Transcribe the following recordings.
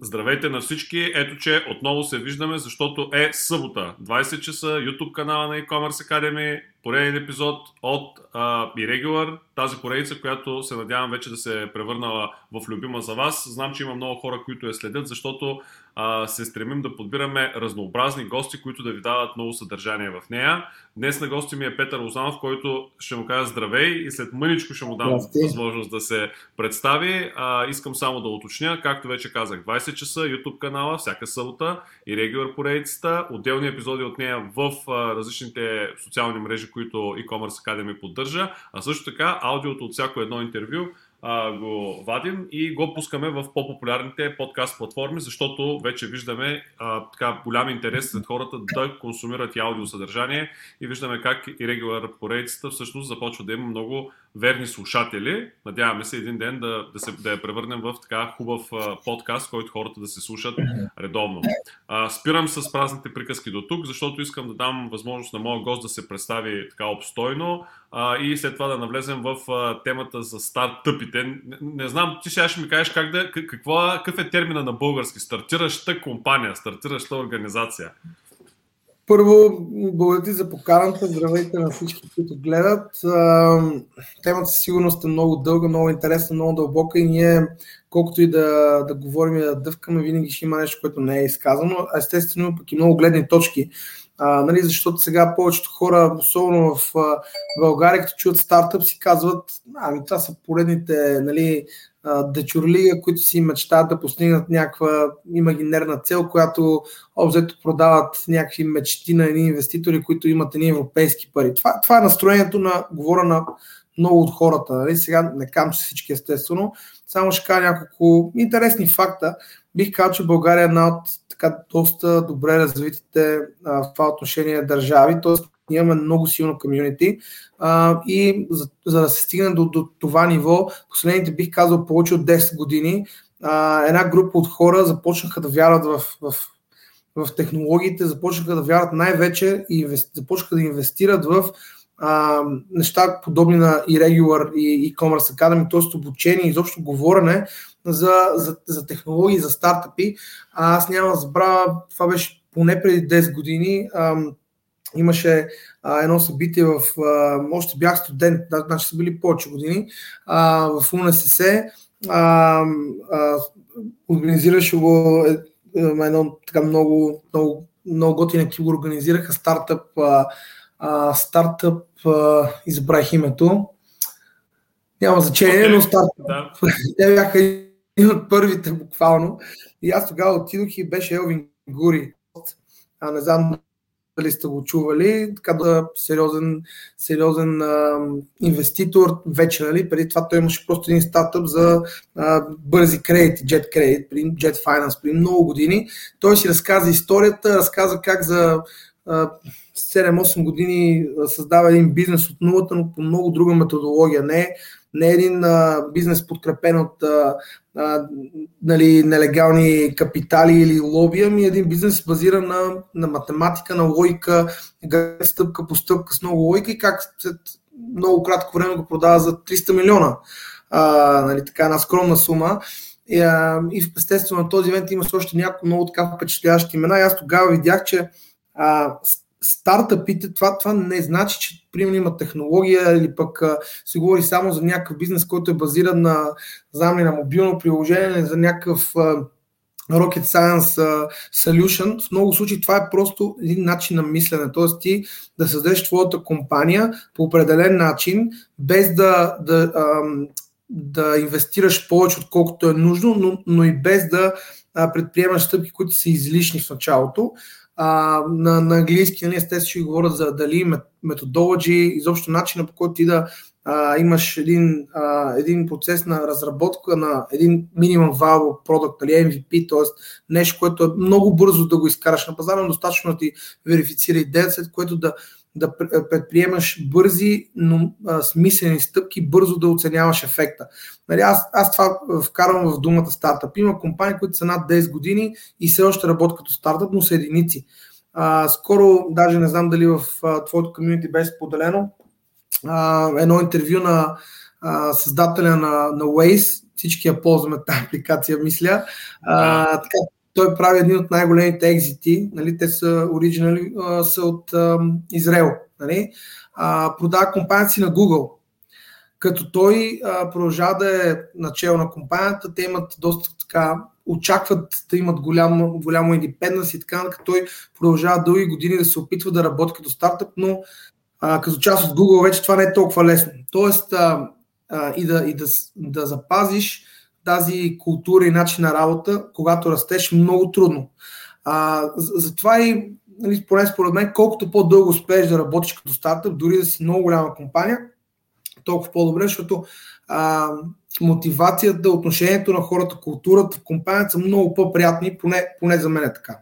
Здравейте на всички! Ето, че отново се виждаме, защото е събота. 20 часа, YouTube канала на e-commerce Academy, пореден епизод от uh, Irregular, тази поредица, която се надявам вече да се е превърнала в любима за вас. Знам, че има много хора, които я следят, защото се стремим да подбираме разнообразни гости, които да ви дават много съдържание в нея. Днес на гости ми е Петър Лозанов, който ще му кажа здравей и след мъничко ще му дам Здравейте. възможност да се представи. Uh, искам само да уточня, както вече казах, 20 часа, YouTube канала, всяка събота и регулар поредицата, отделни епизоди от нея в uh, различните социални мрежи, които e-commerce Academy поддържа, а също така аудиото от всяко едно интервю а, го вадим и го пускаме в по-популярните подкаст платформи, защото вече виждаме а, така голям интерес сред хората да консумират и аудиосъдържание и виждаме как и регулар поредицата всъщност започва да има много верни слушатели. Надяваме се един ден да, да, се, да я превърнем в така хубав а, подкаст, който хората да се слушат редовно. А, спирам с празните приказки до тук, защото искам да дам възможност на моя гост да се представи така обстойно а, и след това да навлезем в а, темата за стартъпите. Не, не знам, ти сега ще ми кажеш как да, какво, какъв е термина на български? Стартираща компания, стартираща организация. Първо, благодаря ти за поканата. Здравейте на всички, които гледат. Темата със сигурност е много дълга, много интересна, много дълбока и ние, колкото и да, да говорим и да дъвкаме, винаги ще има нещо, което не е изказано. Естествено, пък и много гледни точки. А, нали, защото сега повечето хора, особено в България, като чуят стартъп, си казват, ами това са поредните нали, дечурлига, които си мечтаят да постигнат някаква имагинерна цел, която обзето продават някакви мечти на едни инвеститори, които имат едни европейски пари. Това, това е настроението на, говоря на много от хората. Нали? Сега не кам, че всички естествено, само ще кажа няколко интересни факта. Бих казал, че България е една от така доста добре развитите а, в това отношение държави, т.е. имаме много силно комьюнити и за, за да се стигне до, до това ниво, последните бих казал повече от 10 години, а, една група от хора започнаха да вярват в, в, в технологиите, започнаха да вярват най-вече и инвести, започнаха да инвестират в а, неща подобни на Irregular и e-commerce Academy, т.е. обучение, изобщо говорене за, за, за технологии, за стартъпи. А, аз няма да забравя, това беше поне преди 10 години. А, имаше а, едно събитие в... А, още бях студент, значи са били повече години, а, в УНСС. А, а, организираше го е, е, едно така много, много, много готин екип го организираха стартъп, а, а, стартъп, а, избрах името. Няма значение, okay. но стартъп. Да. Те бяха един от първите буквално. И аз тогава отидох и беше Елвин Гури. А не знам дали сте го чували, така да сериозен, сериозен а, инвеститор вече, нали, преди това той имаше просто един стартъп за а, бързи кредити, Jet Credit, Jet Finance, при много години. Той си разказа историята, разказа как за а, 7-8 години създава един бизнес от нулата, но по много друга методология. Не, не е един а, бизнес подкрепен от а, а, нали, нелегални капитали или лоби, ами един бизнес базиран на, на математика, на логика, стъпка по стъпка с много логика и как след много кратко време го продава за 300 милиона. А, нали, така една скромна сума. И, а, и естествено на този event има още няколко много така впечатляващи имена. И аз тогава видях, че а, стартъпите, това, това не значи, че примерно има технология или пък а, се говори само за някакъв бизнес, който е базиран на, знам ли, на мобилно приложение за някакъв а, rocket science а, solution. В много случаи това е просто един начин на мислене. Тоест ти да създадеш твоята компания по определен начин, без да, да, а, да инвестираш повече, отколкото е нужно, но, но и без да предприемаш стъпки, които са излишни в началото на, на английски, нали, естествено ще говорят за дали методологи, изобщо начина по който ти да а, имаш един, а, един процес на разработка на един minimum viable product, нали, MVP, т.е. нещо, което е много бързо да го изкараш на пазара, но достатъчно да ти верифицира идеята, след което да да предприемаш бързи, но а, смислени стъпки, бързо да оценяваш ефекта. Нали, аз, аз това вкарвам в думата стартъп. Има компании, които са над 10 години и все още работят като стартъп, но са единици. А, скоро, даже не знам дали в а, твоето комьюнити беше споделено, а, едно интервю на а, създателя на, на Waze, всички я ползваме тази апликация, мисля. А, така, той прави един от най-големите екзити, нали, те са оригинали, са от а, Израел. Нали, а, продава компанията си на Google. Като той а, продължава да е начало на компанията, те имат доста така очакват да имат голямо, голямо индепенденс и така, като той продължава дълги години да се опитва да работи като стартъп, но а, като част от Google вече това не е толкова лесно. Тоест а, а, и, да, и да, да запазиш тази култура и начин на работа, когато растеш, много трудно. А, затова и, нали, поне според мен, колкото по-дълго успееш да работиш като стартъп, дори да си много голяма компания, толкова по-добре, защото а, мотивацията, отношението на хората, културата в компанията са много по-приятни, поне, поне за мен е така.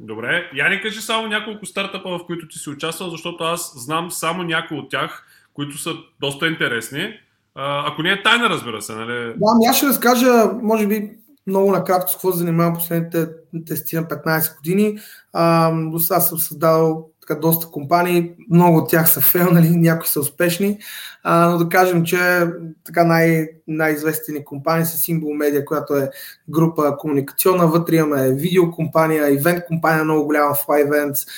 Добре, я ни кажи само няколко стартъпа, в които ти си участвал, защото аз знам само някои от тях, които са доста интересни. Ако не е тайна, разбира се, нали? Да, ами аз ще разкажа, може би, много накратко с какво занимавам последните 10-15 години. А, до сега съм създал така, доста компании, много от тях са фейлнали, някои са успешни, а, но да кажем, че така най- най-известни компании са Symbol Media, която е група комуникационна, вътре имаме видеокомпания, ивент компания, много голяма в Events,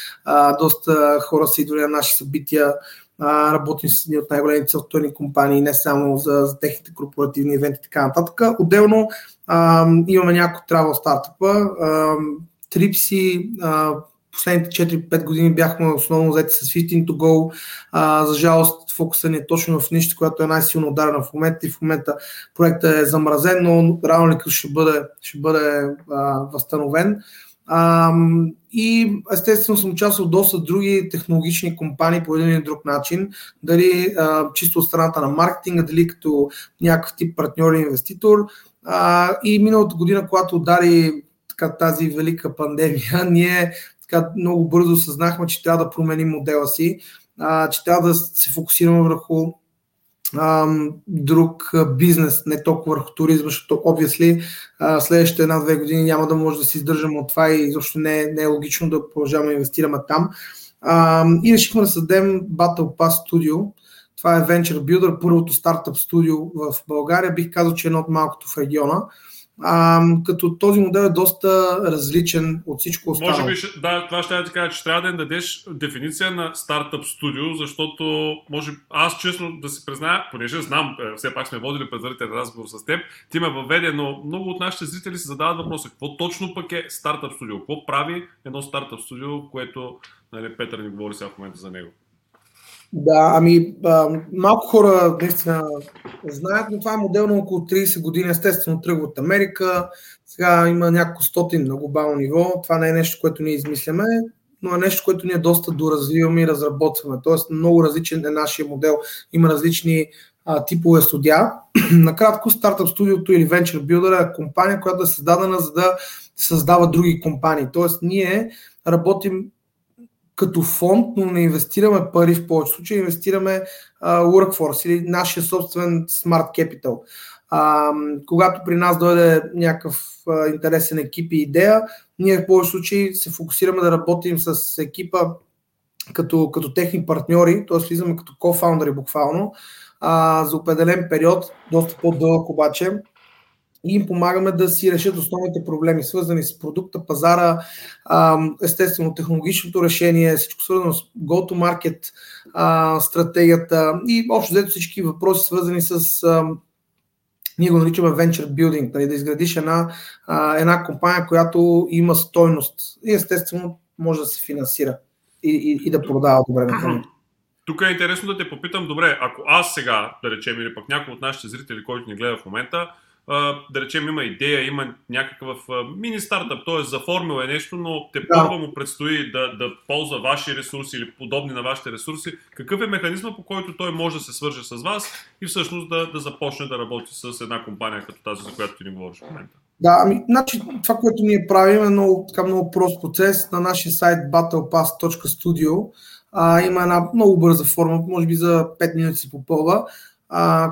доста хора са идвали на наши събития, а, работим с едни от най-големите софтуерни компании, не само за, за техните корпоративни ивенти и така нататък. Отделно а, имаме някои travel стартъпа, Трипси, последните 4-5 години бяхме основно взети с Fitting to Go. А, за жалост, фокуса ни е точно в нищо, която е най-силно ударена в момента и в момента проектът е замразен, но рано ще бъде, ще бъде а, възстановен. И естествено съм участвал доста други технологични компании по един или друг начин, дали чисто от страната на маркетинга, дали като някакъв тип партньор и инвеститор. И миналата година, когато удари така, тази велика пандемия, ние така много бързо съзнахме, че трябва да променим модела си, че трябва да се фокусираме върху друг бизнес, не толкова върху туризма, защото obviously следващите една-две години няма да може да се издържаме от това и изобщо не, не е логично да продължаваме да инвестираме там. А, и решихме да създадем Battle Pass Studio. Това е Venture Builder, първото стартъп студио в България. Бих казал, че е едно от малкото в региона а, като този модел е доста различен от всичко останало. Може би, да, това ще я ти кажа, че трябва да дадеш дефиниция на стартъп студио, защото може аз честно да си призная, понеже знам, е, все пак сме водили предварителен разговор с теб, ти ме въведе, но много от нашите зрители се задават въпроса, какво точно пък е стартъп студио? Какво прави едно стартъп студио, което нали, Петър ни говори сега в момента за него? Да, ами малко хора наистина знаят, но това е модел на около 30 години. Естествено тръгва от Америка. Сега има няколко стотин на глобално ниво. Това не е нещо, което ние измисляме, но е нещо, което ние доста доразвиваме и разработваме. Тоест много различен е нашия модел. Има различни а, типове студия. Накратко, стартъп студиото или Venture Builder е компания, която е създадена за да създава други компании. Тоест ние работим като фонд, но не инвестираме пари в повече случаи, инвестираме uh, workforce или нашия собствен smart capital. Uh, когато при нас дойде някакъв uh, интересен екип и идея, ние в повече случаи се фокусираме да работим с екипа като, като техни партньори, т.е. влизаме като кофаундъри буквално, uh, за определен период, доста по-дълъг обаче, и им помагаме да си решат основните проблеми, свързани с продукта, пазара, естествено технологичното решение, всичко свързано с go-to-market стратегията и общо взето всички въпроси, свързани с ние го наричаме venture building, нали, да изградиш една, една компания, която има стойност и естествено може да се финансира и, и, и да продава добре на Тук е интересно да те попитам, добре, ако аз сега, да речем, или пък някой от нашите зрители, който ни гледа в момента, да речем има идея, има някакъв мини стартъп, т.е. заформил е нещо, но те да. първо му предстои да, да ползва ваши ресурси или подобни на вашите ресурси. Какъв е механизма, по който той може да се свърже с вас и всъщност да, да започне да работи с една компания като тази, за която ти ни говориш в момента? Да, ами, значи, това, което ние правим е много, така, много прост процес. На нашия сайт battlepass.studio а, има една много бърза форма, може би за 5 минути се попълва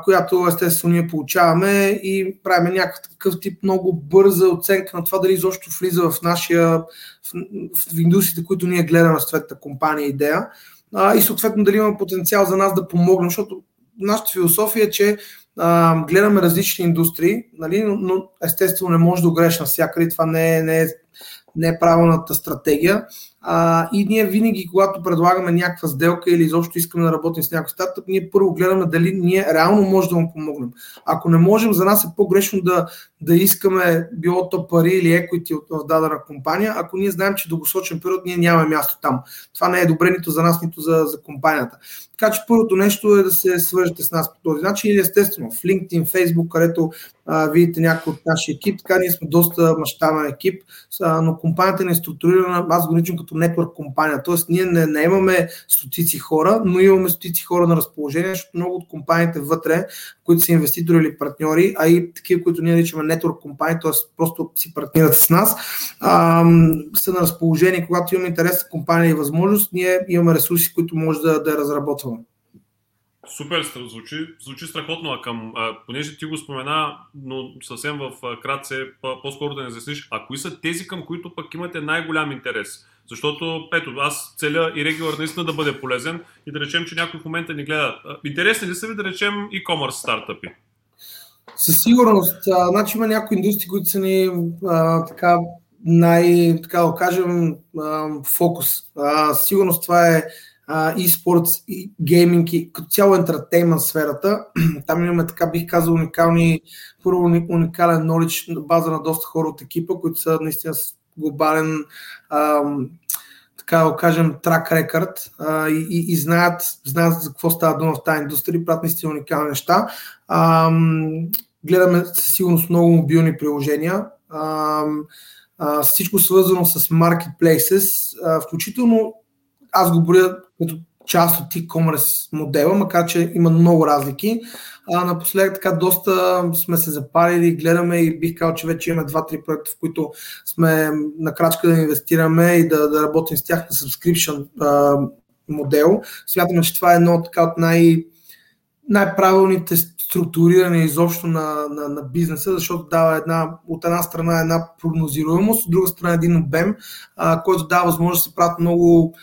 която естествено ние получаваме и правим някакъв тип много бърза оценка на това дали изобщо влиза в нашия, в, в индустриите, които ние гледаме съответната компания идея а, и съответно дали има потенциал за нас да помогнем, защото нашата философия е, че а, гледаме различни индустрии, нали, но, но естествено не може да огреш навсякъде. Това не е, не е не е правилната стратегия. А, и ние винаги, когато предлагаме някаква сделка или изобщо искаме да работим с някакъв стартъп, ние първо гледаме дали ние реално може да му помогнем. Ако не можем, за нас е по-грешно да, да искаме било то пари или еквити от дадена компания, ако ние знаем, че дългосрочен период ние нямаме място там. Това не е добре нито за нас, нито за, за компанията. Така че първото нещо е да се свържете с нас по този начин или естествено в LinkedIn, Facebook, където а, видите някой от нашия екип. Така ние сме доста мащабен екип, а, но компанията не е структурирана, аз го наричам като нетворк компания. Тоест ние не, имаме стотици хора, но имаме стотици хора на разположение, защото много от компаниите вътре, които са инвеститори или партньори, а и такива, които ние наричаме нетворк компании, т.е. просто си партнират с нас, а, са на разположение. Когато имаме интерес компания и възможност, ние имаме ресурси, които може да, да разработваме. Супер, звучи, звучи страхотно, а към, а, понеже ти го спомена, но съвсем в кратце, по-скоро да не засниш, а кои са тези, към които пък имате най-голям интерес? Защото, ето, аз целя и регулар наистина да бъде полезен и да речем, че някой в момента ни гледа. Интересни ли са ви да речем e-commerce стартъпи? Със сигурност. А, значи има някои индустрии, които са ни а, така най, така да кажем, а, фокус. А, сигурност това е e-sports, и гейминг и като цяло ентертеймент сферата. Там имаме, така бих казал, уникални, първо уникален knowledge на база на доста хора от екипа, които са наистина с глобален ам, така да кажем, трак рекорд и, и, и знаят, знаят за какво става дума в тази индустрия, правят наистина уникални неща. Ам, гледаме със сигурност много мобилни приложения. Ам, а, всичко свързано с marketplaces, а, включително аз го боря като част от e-commerce модела, макар че има много разлики. А, напоследък така доста сме се запалили, гледаме и бих казал, че вече имаме 2-3 проекта, в които сме на крачка да инвестираме и да, да работим с тях на subscription а, модел. Смятаме, че това е едно така от най- най-правилните структуриране изобщо на, на, на бизнеса, защото дава една, от една страна една прогнозируемост, от друга страна един обем, а, който дава възможност да се правят много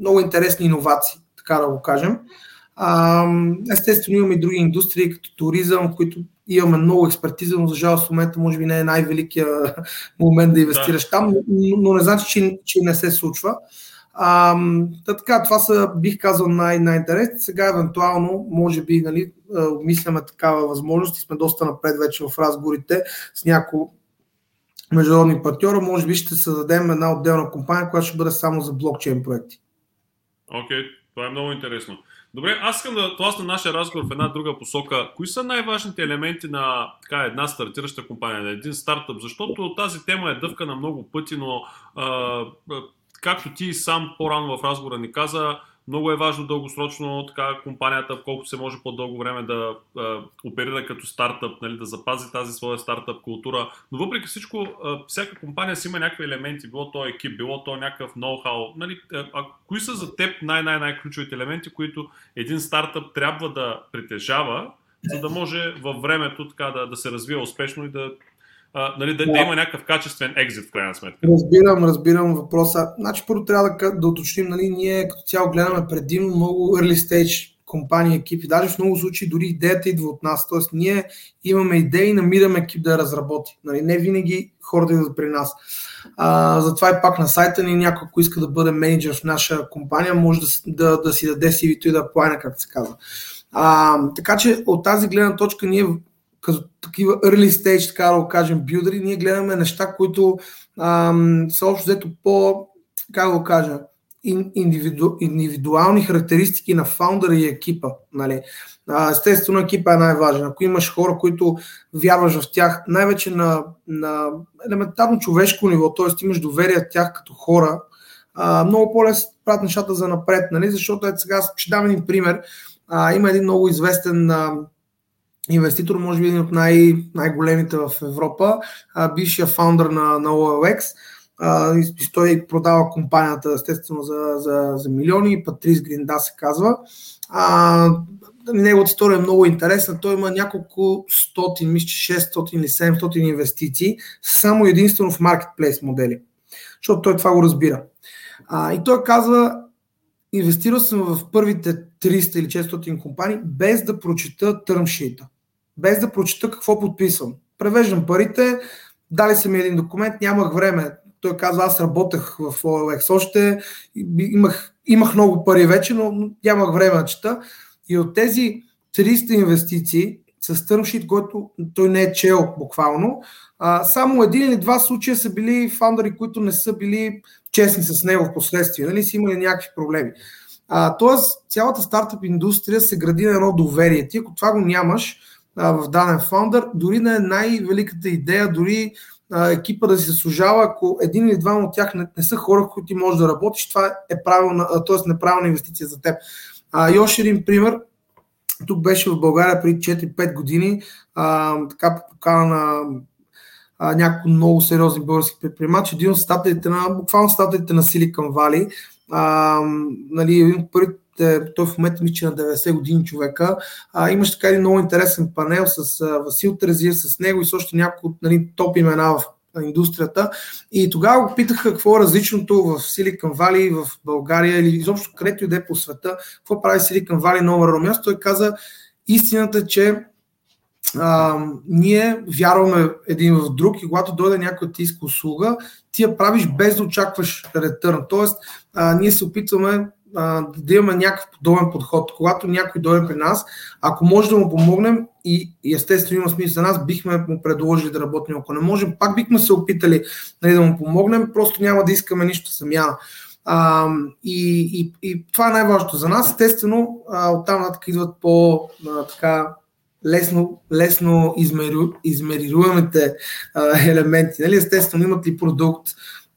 много интересни иновации, така да го кажем. Естествено имаме и други индустрии, като туризъм, в които имаме много експертиза, но за жалост в момента може би не е най-великия момент да инвестираш да. там, но, но не значи, че, че не се случва. А, да, така, това са, бих казал, най- най-интересни. Сега, евентуално, може би, нали, обмисляме такава възможност и сме доста напред вече в разговорите с някои международни партньора, може би ще създадем една отделна компания, която ще бъде само за блокчейн проекти. Окей, okay, това е много интересно. Добре, аз искам да тласна нашия разговор в една друга посока. Кои са най-важните елементи на така, една стартираща компания, на един стартъп? Защото тази тема е дъвка на много пъти, но а, както ти сам по-рано в разговора ни каза, много е важно дългосрочно така компанията, колкото се може по-дълго време да а, оперира като стартъп, нали, да запази тази своя стартъп култура. Но въпреки всичко, а, всяка компания си има някакви елементи, било то екип, било то някакъв ноу-хау. Нали, а, кои са за теб най-най-най-ключовите елементи, които един стартъп трябва да притежава, за да може във времето така да, да се развива успешно и да а, нали, да, да. да има някакъв качествен екзит в крайна сметка. Разбирам, разбирам въпроса. Значи първо трябва да, да уточним, нали, ние като цяло гледаме предимно много early stage компании, екипи. Даже в много случаи дори идеята идва от нас. Тоест ние имаме идеи и намираме екип да разработи. Нали, не винаги хората идват при нас. А, затова и пак на сайта ни някой, ако иска да бъде менеджер в наша компания, може да, да, да си даде CV-то и да плайна, както се казва. А, така че от тази гледна точка ние като такива early stage, така да го кажем, билдери, ние гледаме неща, които ам, са общо взето по, как го кажа, индивиду, индивидуални характеристики на фаундъра и екипа. Нали. Естествено, екипа е най-важен. Ако имаш хора, които вярваш в тях, най-вече на, на елементарно човешко ниво, т.е. имаш доверие в тях като хора, а, много по-лесно правят нещата за напред, нали? защото е сега ще дам един пример. А, има един много известен а, инвеститор, може би един от най- най-големите в Европа, а, бившия фаундър на, на OLX. А, той продава компанията, естествено, за, за, за милиони. Патрис Гринда се казва. А, неговата история е много интересна. Той има няколко стотин, мисля, 600 или 700 инвестиции, само единствено в маркетплейс модели. Защото той това го разбира. А, и той казва, инвестирал съм в първите 300 или 400 компании, без да прочита търмшита, без да прочита какво подписвам. Превеждам парите, дали са ми един документ, нямах време. Той казва, аз работех в OLX още, имах, имах много пари вече, но нямах време да чета. И от тези 300 инвестиции с търмшит, който той не е чел буквално, а, само един или два случая са били фаундъри, които не са били честни с него в последствие, нали, са имали някакви проблеми. А, тоест, цялата стартъп индустрия се гради на едно доверие. Ти, ако това го нямаш а, в даден фаундър, дори да е най-великата идея, дори а, екипа да се служава, ако един или два от тях не, не са хора, които ти можеш да работиш, това е правилна, т.е. неправилна инвестиция за теб. А, и още един пример, тук беше в България преди 4-5 години, а, така по покана на няколко много сериозни български предприемачи. Един от стателите на, буквално стателите на Silicon Valley, а, нали, един от първите, той в момента мисля на 90 години човека. А, имаше така един много интересен панел с а, Васил Трезиев, с него и също няколко нали, топ имена в индустрията. И тогава го питаха какво е различното в Silicon Valley, в България или изобщо където иде по света, какво прави Silicon Valley ново място. Той каза, истината, че а, ние вярваме един в друг и когато дойде някой ти иска услуга, ти я правиш без да очакваш ретърн. Тоест, а, ние се опитваме а, да имаме някакъв подобен подход. Когато някой дойде при нас, ако може да му помогнем и, и естествено има смисъл за нас, бихме му предложили да работим. Ако не можем, пак бихме се опитали нали, да му помогнем, просто няма да искаме нищо самяна. А, и, и, и това е най-важното за нас. Естествено, а, оттам нататък идват по а, така лесно, лесно измерю, измерируемите а, елементи. Нали? Естествено, имат ли продукт,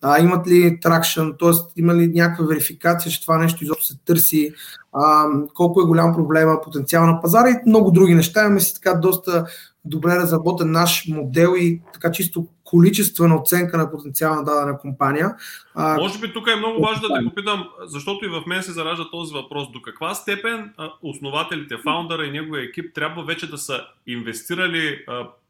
а, имат ли тракшн, т.е. има ли някаква верификация, че това нещо изобщо се търси, а, колко е голям проблема, потенциал на пазара и много други неща. Имаме си така доста добре разработен наш модел и така чисто количествена оценка на потенциала на дадена компания. Може би тук е много важно да те попитам, защото и в мен се заражда този въпрос. До каква степен основателите, фаундъра и неговия екип трябва вече да са инвестирали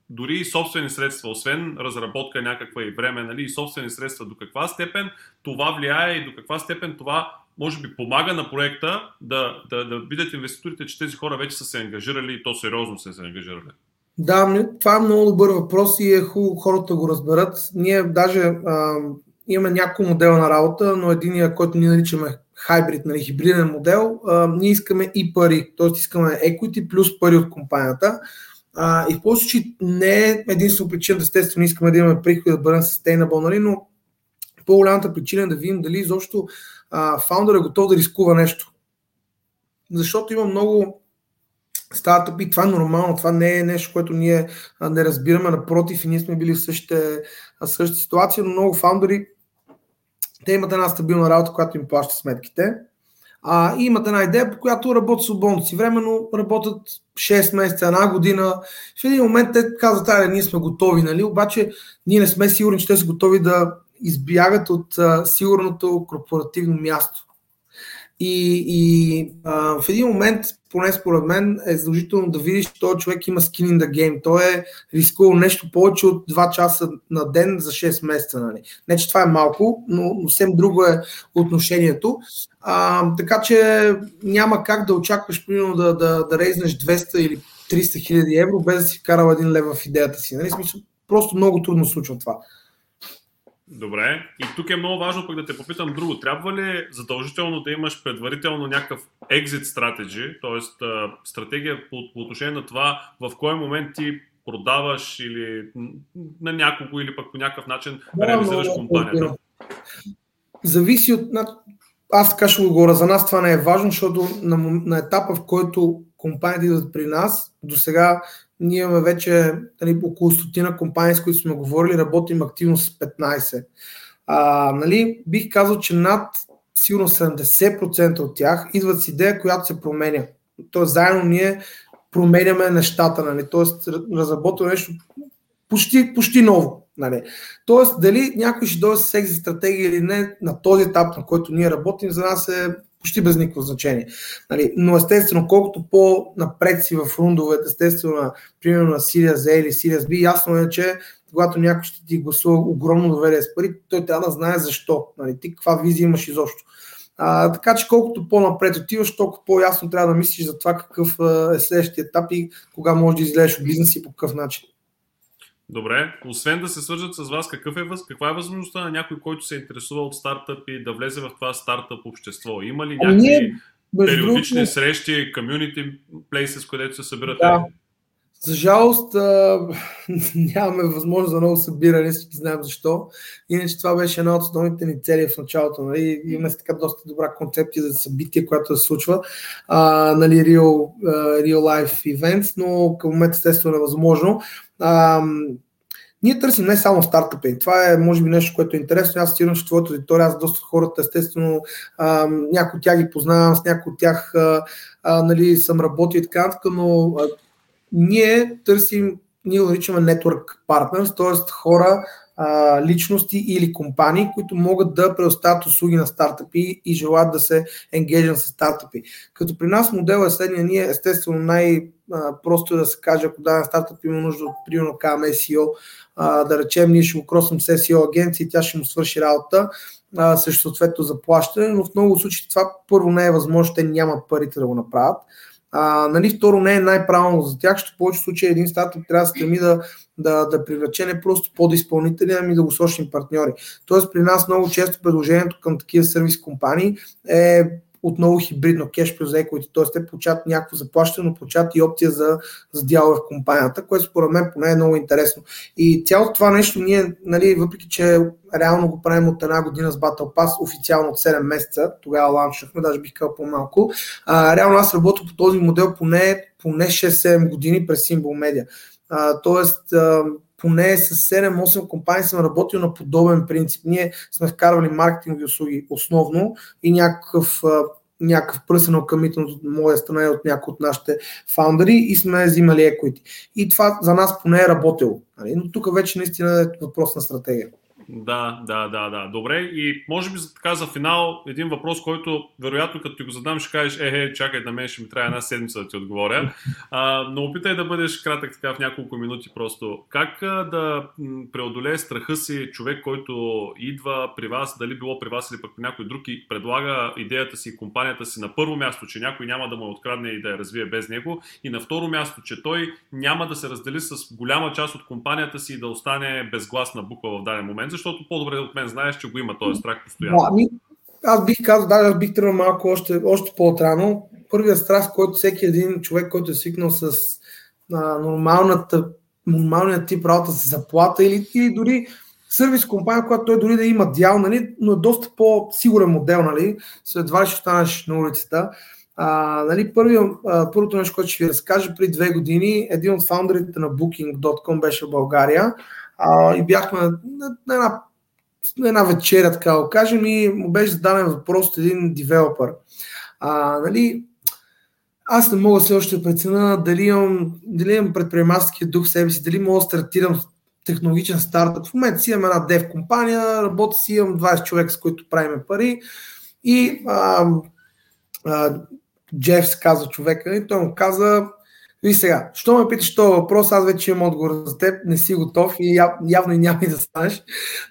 дори и собствени средства, освен разработка някаква и време, нали, и собствени средства, до каква степен това влияе и до каква степен това може би помага на проекта да, да, да видят инвеститорите, че тези хора вече са се ангажирали и то сериозно са се ангажирали. Да, това е много добър въпрос и е хубаво хората го разберат. Ние даже а, имаме няколко модела на работа, но единия, който ние наричаме хайбрид, нали, хибриден модел, а, ние искаме и пари, т.е. искаме equity плюс пари от компанията. А, и в повече случаи не е единствено причина, да естествено искаме да имаме приходи да бъдем sustainable, нали, но по-голямата причина е да видим дали изобщо фаундър е готов да рискува нещо. Защото има много стартъпи, това е нормално, това не е нещо, което ние не разбираме, напротив и ние сме били в същите, същата ситуация, но много фаундъри те имат една стабилна работа, която им плаща сметките а, и имат една идея, по която работят свободно си времено, работят 6 месеца, една година. В един момент те казват, ай, ние сме готови, нали? обаче ние не сме сигурни, че те са готови да избягат от а, сигурното корпоративно място. И, и а, в един момент, поне според мен, е задължително да видиш, че този човек има skin in the game. Той е рискувал нещо повече от 2 часа на ден за 6 месеца. Нали. Не, че това е малко, но, но съвсем друго е отношението. А, така че няма как да очакваш, примерно, да, да, да рейзнеш 200 или 300 хиляди евро, без да си вкарал един лев в идеята си. Нали? Смисъл, просто много трудно случва това. Добре. И тук е много важно пък да те попитам друго. Трябва ли задължително да имаш предварително някакъв exit strategy, т.е. стратегия по, по отношение на това в кой момент ти продаваш или на някого или пък по някакъв начин да, реализираш да, компанията? Да. Зависи от... Аз така ще го говоря. За нас това не е важно, защото на, на етапа, в който компаниите идват при нас, до сега ние имаме вече нали, около стотина компании, с които сме говорили, работим активно с 15. А, нали, бих казал, че над сигурно 70% от тях идват с идея, която се променя. Тоест, заедно ние променяме нещата, нали? Тоест, разработваме нещо почти, почти ново. Нали? Тоест, дали някой ще дойде с екзи стратегия или не, на този етап, на който ние работим, за нас е почти без никакво значение. Нали, но естествено, колкото по-напред си в рундовете, естествено, на, примерно на Series A или Series B, ясно е, че когато някой ще ти гласува огромно доверие с пари, той трябва да знае защо. Нали, ти каква визия имаш изобщо. А, така че колкото по-напред отиваш, толкова по-ясно трябва да мислиш за това какъв е следващия етап и кога можеш да излезеш от бизнес и по какъв начин. Добре, освен да се свържат с вас, какъв е, каква е възможността на някой, който се интересува от стартъпи, да влезе в това стартъп общество? Има ли ами някакви периодични другото... срещи, community places, където се събирате? Да. За жалост нямаме възможност за много събиране, всички знаем защо. Иначе това беше една от основните ни цели в началото. Нали? Имаме така доста добра концепция за събитие, което се случва. А, нали, real, real life events, но към момента естествено е възможно. А, ние търсим не само стартъпи. Това е, може би, нещо, което е интересно. Аз стирам, че твоята аудитория, аз доста хората, естествено, а, някои от тях ги познавам, с някои от тях а, а, нали, съм работил и така, но а, ние търсим, ние го наричаме network partners, т.е. хора, личности или компании, които могат да предоставят услуги на стартъпи и желаят да се енгейджат с стартъпи. Като при нас модел е следния, ние естествено най-просто е да се каже, ако даден стартъп има нужда от примерно към SEO, да речем ние ще го кросим с SEO агенция и тя ще му свърши работа, също съответно заплащане, но в много случаи това първо не е възможно, те нямат парите да го направят. А, нали, второ, не е най-правилно за тях, защото в повечето случаи един стартъп трябва да стреми да, да, да привлече не просто подизпълнители, ами сочни партньори. Тоест при нас много често предложението към такива сервис компании е отново хибридно кеш плюс equity, т.е. те получават някакво заплащане, но получават и опция за, за дялове в компанията, което според мен поне е много интересно. И цялото това нещо ние, нали, въпреки че реално го правим от една година с Battle Pass, официално от 7 месеца, тогава ланчахме, даже бих казал по-малко. А, реално аз работя по този модел поне, поне 6-7 години през Symbol Media. А, тоест, а, поне с 7-8 компании съм работил на подобен принцип. Ние сме вкарвали маркетингови услуги основно и някакъв някакъв пръсен къмитен от моя страна и от някои от нашите фаундъри и сме взимали equity. И това за нас поне е работило. Нали? Но тук вече наистина е въпрос на стратегия. Да, да, да, да. Добре. И може би за така за финал един въпрос, който вероятно като ти го задам ще кажеш, е, е, чакай, на мен ще ми трябва една седмица да ти отговоря. А, но опитай да бъдеш кратък така в няколко минути просто. Как да преодолее страха си човек, който идва при вас, дали било при вас или пък при някой друг и предлага идеята си компанията си на първо място, че някой няма да му открадне и да я развие без него и на второ място, че той няма да се раздели с голяма част от компанията си и да остане безгласна буква в даден момент защото по-добре от мен знаеш, че го има този страх постоянно. Да, ами, аз бих казал, да, аз бих тръгнал малко още, още по-отрано. Първият страх, който всеки един човек, който е свикнал с а, нормалната, нормалният тип работа с заплата или, или дори сервис компания, която той дори да има дял, нали, но е доста по-сигурен модел, нали, след това ще останеш на улицата. А, нали, първи, а, първото нещо, което ще ви разкажа, преди две години един от фаундерите на Booking.com беше в България а, и бяхме на, на една, на една вечеря, така да кажем, и му беше зададен въпрос от един девелопър. А, нали, аз не мога все още да преценя дали имам, дали имам предприемаческия дух в себе си, дали мога да стартирам технологичен стартъп. В момента си имам една дев компания, работя си, имам 20 човека, с които правиме пари и а, а, Джеф се казва човека и той му каза, и сега, що ме питаш този въпрос, аз вече имам отговор за теб, не си готов и яв, явно и няма и да станеш.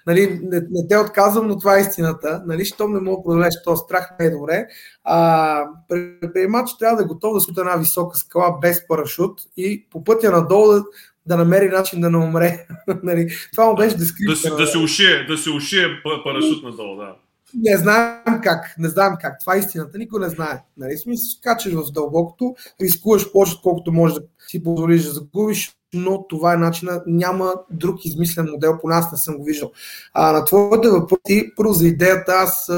Нали, не, не, те отказвам, но това е истината. Нали, щом не мога да продължиш този страх, не е добре. А, предприемач трябва да е готов да се една висока скала без парашут и по пътя надолу да, да намери начин да не умре. нали, това му беше дескрипция. Да, да, се ушие, да се ушие парашут надолу, да не знаем как, не знаем как. Това е истината, никой не знае. Нали, смисъл, качаш в дълбокото, рискуваш повече, колкото можеш да си позволиш да загубиш, но това е начина, няма друг измислен модел, по нас не съм го виждал. А, на твоите въпроси, първо за идеята, аз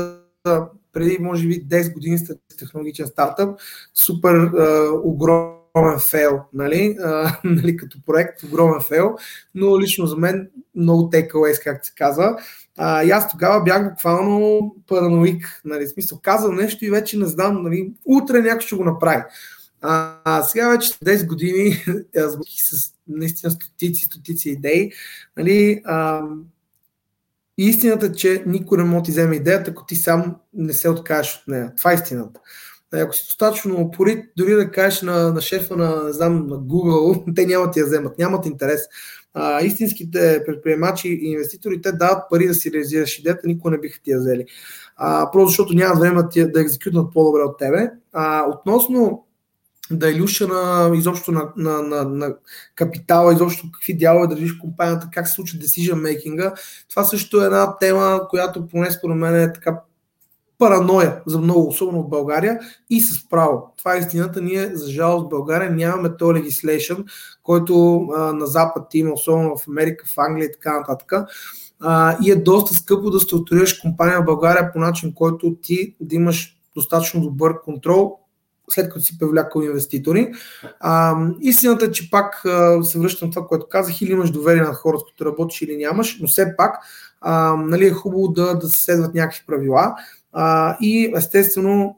преди, може би, 10 години сте технологичен стартъп, супер а, огромен фейл, нали? Нали, като проект, огромен фейл, но лично за мен много takeaways, както се казва. А, и аз тогава бях буквално параноик. Нали, смисъл, казал нещо и вече не знам, нали, утре някой ще го направи. А, а сега вече 10 години с наистина стотици, стотици идеи. Нали, а, истината е, че никой не може да ти вземе идеята, ако ти сам не се откажеш от нея. Това е истината. Нали, ако си достатъчно упорит, дори да кажеш на, на шефа на, не знам, на Google, те няма да ти я вземат, нямат интерес. а, истинските предприемачи и инвеститори, те дават пари да си реализираш идеята, никога не биха ти я взели. А, просто защото нямат време да, да екзекютнат по-добре от тебе. А, относно дайлюшена изобщо на, на, на, на капитала, изобщо какви дялове държиш компанията, как се случва decision making Това също е една тема, която поне според мен е така параноя за много, особено в България и с право. Това е истината. Ние, за жалост, в България нямаме то legislation, който а, на Запад има, особено в Америка, в Англия и така нататък. А, и е доста скъпо да структурираш компания в България по начин, който ти да имаш достатъчно добър контрол след като си привлякал инвеститори. А, истината е, че пак а, се връщам това, което казах, или имаш доверие на хората, които работиш, или нямаш, но все пак а, нали, е хубаво да, да се следват някакви правила. И естествено,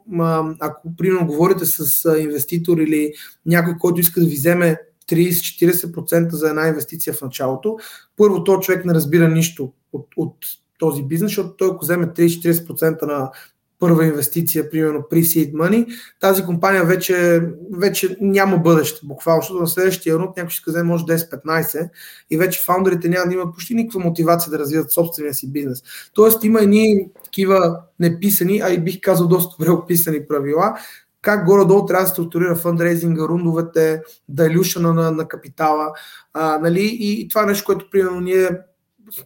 ако примерно говорите с инвеститор или някой, който иска да ви вземе 30-40% за една инвестиция в началото, първо, то човек не разбира нищо от, от този бизнес, защото той ако вземе 30-40% на първа инвестиция, примерно при seed money, тази компания вече, вече няма бъдеще, буквално, защото на следващия рунд някой ще казе може 10-15 и вече фаундерите няма да имат почти никаква мотивация да развиват собствения си бизнес. Тоест има едни такива неписани, а и бих казал доста добре описани правила, как горе-долу трябва да структурира фандрейзинга, рундовете, дайлюшена на, на капитала. А, нали? И това е нещо, което примерно ние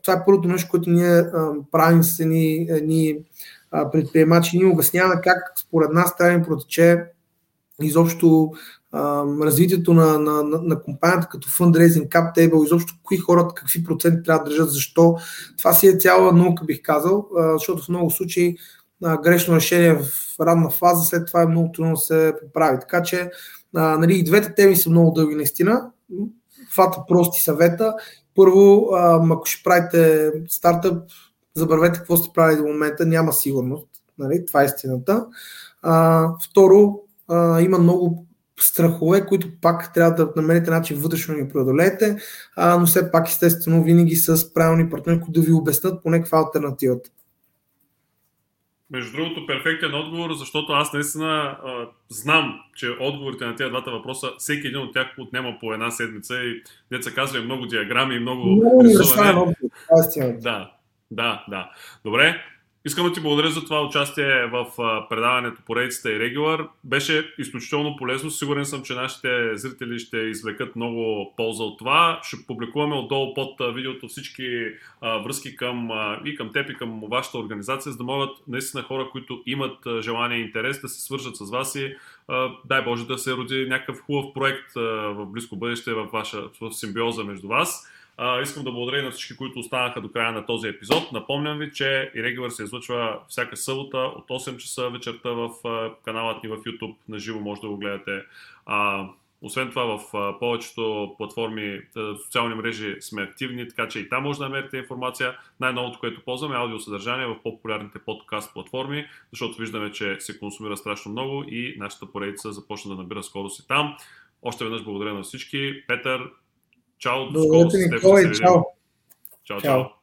това е първото нещо, което ние а, правим с едни, едни предприемачи, ние обясняваме как според нас трябва да протече изобщо развитието на, на, на, на компанията като fundraising, cap table, изобщо кои хората какви проценти трябва да държат, защо. Това си е цяла наука, бих казал, защото в много случаи грешно решение в ранна фаза, след това е много трудно да се поправи. Така че нали, и двете теми са много дълги наистина. Двата прости съвета. Първо, ако ще правите стартъп, забравете какво сте правили до момента, няма сигурност. Нали? Това е истината. А, второ, а, има много страхове, които пак трябва да намерите начин вътрешно да ги преодолеете, а, но все пак естествено винаги с правилни партньори, които да ви обяснат поне каква е альтернативата. Между другото, перфектен отговор, защото аз наистина а, знам, че отговорите на тези двата въпроса, всеки един от тях отнема по една седмица и деца казва много диаграми и много... Много рисуване. Да, да, да. Добре. Искам да ти благодаря за това участие в предаването по рейцата и Регулар. Беше изключително полезно. Сигурен съм, че нашите зрители ще извлекат много полза от това. Ще публикуваме отдолу под видеото всички връзки към, и към теб и към вашата организация, за да могат наистина хора, които имат желание и интерес да се свържат с вас и дай Боже да се роди някакъв хубав проект в близко бъдеще в ваша в симбиоза между вас. Искам да благодаря на всички, които останаха до края на този епизод. Напомням ви, че Irregular се излъчва всяка събота от 8 часа вечерта в каналът ни в YouTube. На живо може да го гледате. Освен това, в повечето платформи, социални мрежи сме активни, така че и там може да намерите информация. Най-новото, което ползваме е аудиосъдържание в по-популярните подкаст платформи, защото виждаме, че се консумира страшно много и нашата поредица започна да набира скорост и там. Още веднъж благодаря на всички. Петър, Ciao, Scots, ciao. ciao. ciao.